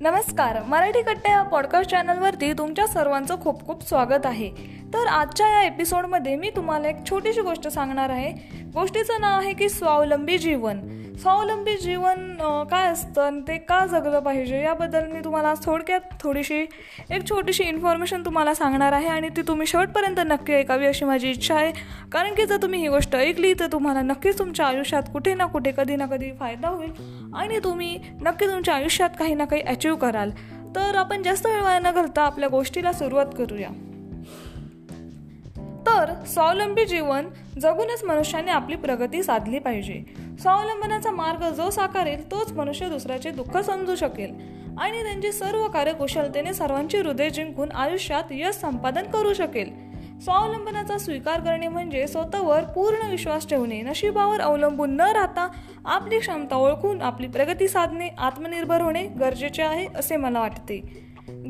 नमस्कार. मराठी कट्टे या पॉडकास्ट चॅनलवरती तुमच्या सर्वांचं खूप खूप स्वागत आहे. तर आजच्या या एपिसोडमध्ये मी तुम्हाला एक छोटीशी गोष्ट सांगणार आहे. गोष्टीचं नाव आहे की स्वावलंबी जीवन. स्वावलंबी जीवन काय असतं आणि ते का जगलं पाहिजे याबद्दल मी तुम्हाला थोडक्यात थोडीशी एक छोटीशी इन्फॉर्मेशन तुम्हाला सांगणार आहे आणि ती तुम्ही शेवटपर्यंत नक्की ऐकावी अशी माझी इच्छा आहे. कारण की जर तुम्ही ही गोष्ट ऐकली तर तुम्हाला नक्कीच तुमच्या आयुष्यात कुठे ना कुठे कधी ना कधी फायदा होईल आणि तुम्ही नक्की तुमच्या आयुष्यात काही ना काही अचीव कराल. तर आपण जास्त वेळ वाया न घालता आपल्या गोष्टीला सुरुवात करूया. तर स्वावलंबी जीवन जगूनच मनुष्याने आपली प्रगती साधली पाहिजे. स्वावलंबनाचा मार्ग जो साकारेल तोच मनुष्य दुसऱ्याचे दुःख समजू शकेल. आणि त्यांची सर्व कार्यकुशलतेने सर्वांची हृदय जिंकून आयुष्यात यश संपादन करू शकेल. स्वावलंबनाचा स्वीकार करणे म्हणजे स्वतःवर पूर्ण विश्वास ठेवणे नशिबावर अवलंबून न राहता आपली क्षमता ओळखून आपली प्रगती साधणे आत्मनिर्भर होणे गरजेचे आहे असे मला वाटते.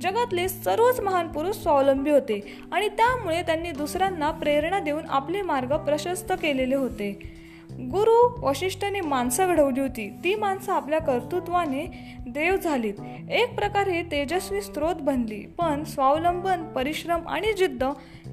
जगातले सर्वच महान पुरुष स्वावलंबी होते आणि त्यामुळे त्यांनी दुसऱ्यांना प्रेरणा देऊन आपले मार्ग प्रशस्त केलेले होते. गुरु वशिष्ठाने माणसं घडवली होती. ती माणसं आपल्या कर्तृत्वाने देव झालीत. एक प्रकारे तेजस्वी स्रोत बनली. पण स्वावलंबन परिश्रम आणि जिद्द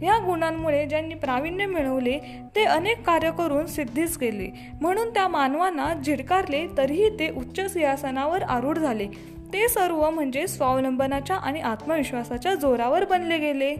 ह्या गुणांमुळे ज्यांनी प्रावीण्य मिळवले ते अनेक कार्य करून सिद्धीच केले म्हणून त्या मानवांना झिडकारले तरीही ते उच्च सिंहासनावर आरूढ झाले. ते सर्व म्हणजे स्वावलंबनाच्या आणि आत्मविश्वासाच्या जोरावर बनले गेले.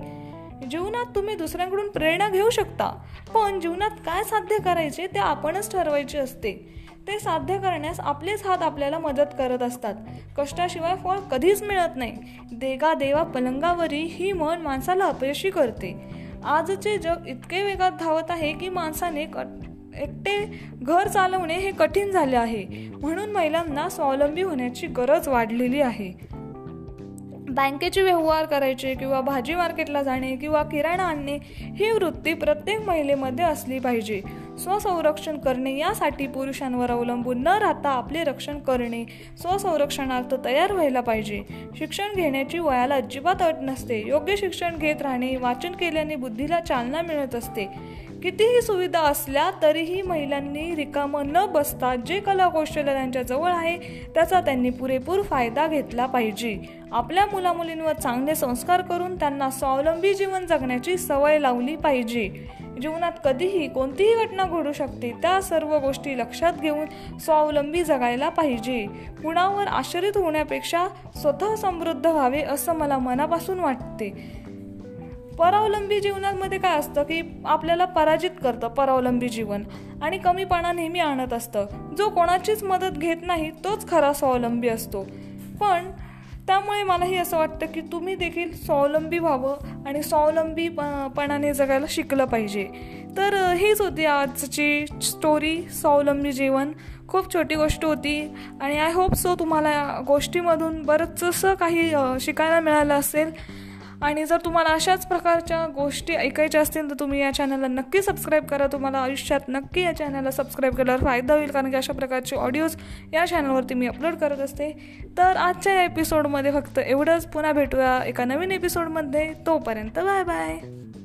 जीवनात तुम्ही दुसऱ्यांकडून प्रेरणा घेऊ शकता. पण जीवनात काय साध्य करायचे ते आपणच ठरवायचे असते. ते साध्य करण्यास आपलेच हात आपल्याला मदत करत असतात. कष्टाशिवाय फळ कधीच मिळत नाही. देगा देवा पलंगावरी ही मन माणसाला अपयशी करते. आजचे जग इतके वेगात धावत आहे की माणसाने एकटे घर चालवणे हे कठीण झाले आहे. म्हणून महिलांना स्वावलंबी होण्याची गरज वाढलेली आहे. बँकेचे व्यवहार करायचे किंवा भाजी मार्केटला जाणे किंवा किराणा आणणे ही वृत्ती प्रत्येक महिलेमध्ये असली पाहिजे. स्वसंरक्षण करणे यासाठी पुरुषांवर अवलंबून न राहता आपले रक्षण करणे स्वसंरक्षणार्थ तयार व्हायला पाहिजे. शिक्षण घेण्याची वयाला अजिबात अट नसते. योग्य शिक्षण घेत राहणे वाचन केल्याने बुद्धीला चालना मिळत असते. कितीही सुविधा असल्या तरीही महिलांनी रिकामं न बसता जे कलाकौशल्य त्यांच्याजवळ आहे त्याचा त्यांनी पुरेपूर फायदा घेतला पाहिजे. आपल्या मुलामुलींवर चांगले संस्कार करून त्यांना स्वावलंबी जीवन जगण्याची सवय लावली पाहिजे. जीवनात कधीही कोणतीही घटना घडू शकते त्या सर्व गोष्टी लक्षात घेऊन स्वावलंबी जगायला पाहिजे. कुणावर आश्रित होण्यापेक्षा स्वतः समृद्ध व्हावे असं मला मनापासून वाटते. परावलंबी जीवनामध्ये काय असतं की आपल्याला पराजित करतं परावलंबी जीवन. आणि कमीपणा नेहमी आणत असतं. जो कोणाचीच मदत घेत नाही तोच खरा स्वावलंबी असतो. पण त्यामुळे मलाही असं वाटतं की तुम्ही देखील स्वावलंबी व्हावं आणि स्वावलंबी पणाने जगायला शिकलं पाहिजे. तर हीच होती आजची स्टोरी स्वावलंबी जीवन. खूप छोटी गोष्ट होती आणि आय होप सो तुम्हाला गोष्टीमधून बरंचसं काही शिकायला मिळालं असेल. आणि जर तुम्हाला अशाच प्रकारच्या गोष्टी ऐकायच्या असतील तर तुम्ही या चॅनलला नक्की सबस्क्राईब करा. तुम्हाला आयुष्यात नक्की या चॅनलला सबस्क्राईब केल्यावर फायदा होईल कारण की अशा प्रकारचे ऑडिओज या चॅनलवरती मी अपलोड करत असते. तर आजच्या या एपिसोडमध्ये फक्त एवढंच. पुन्हा भेटूया एका नवीन एपिसोडमध्ये तोपर्यंत बाय बाय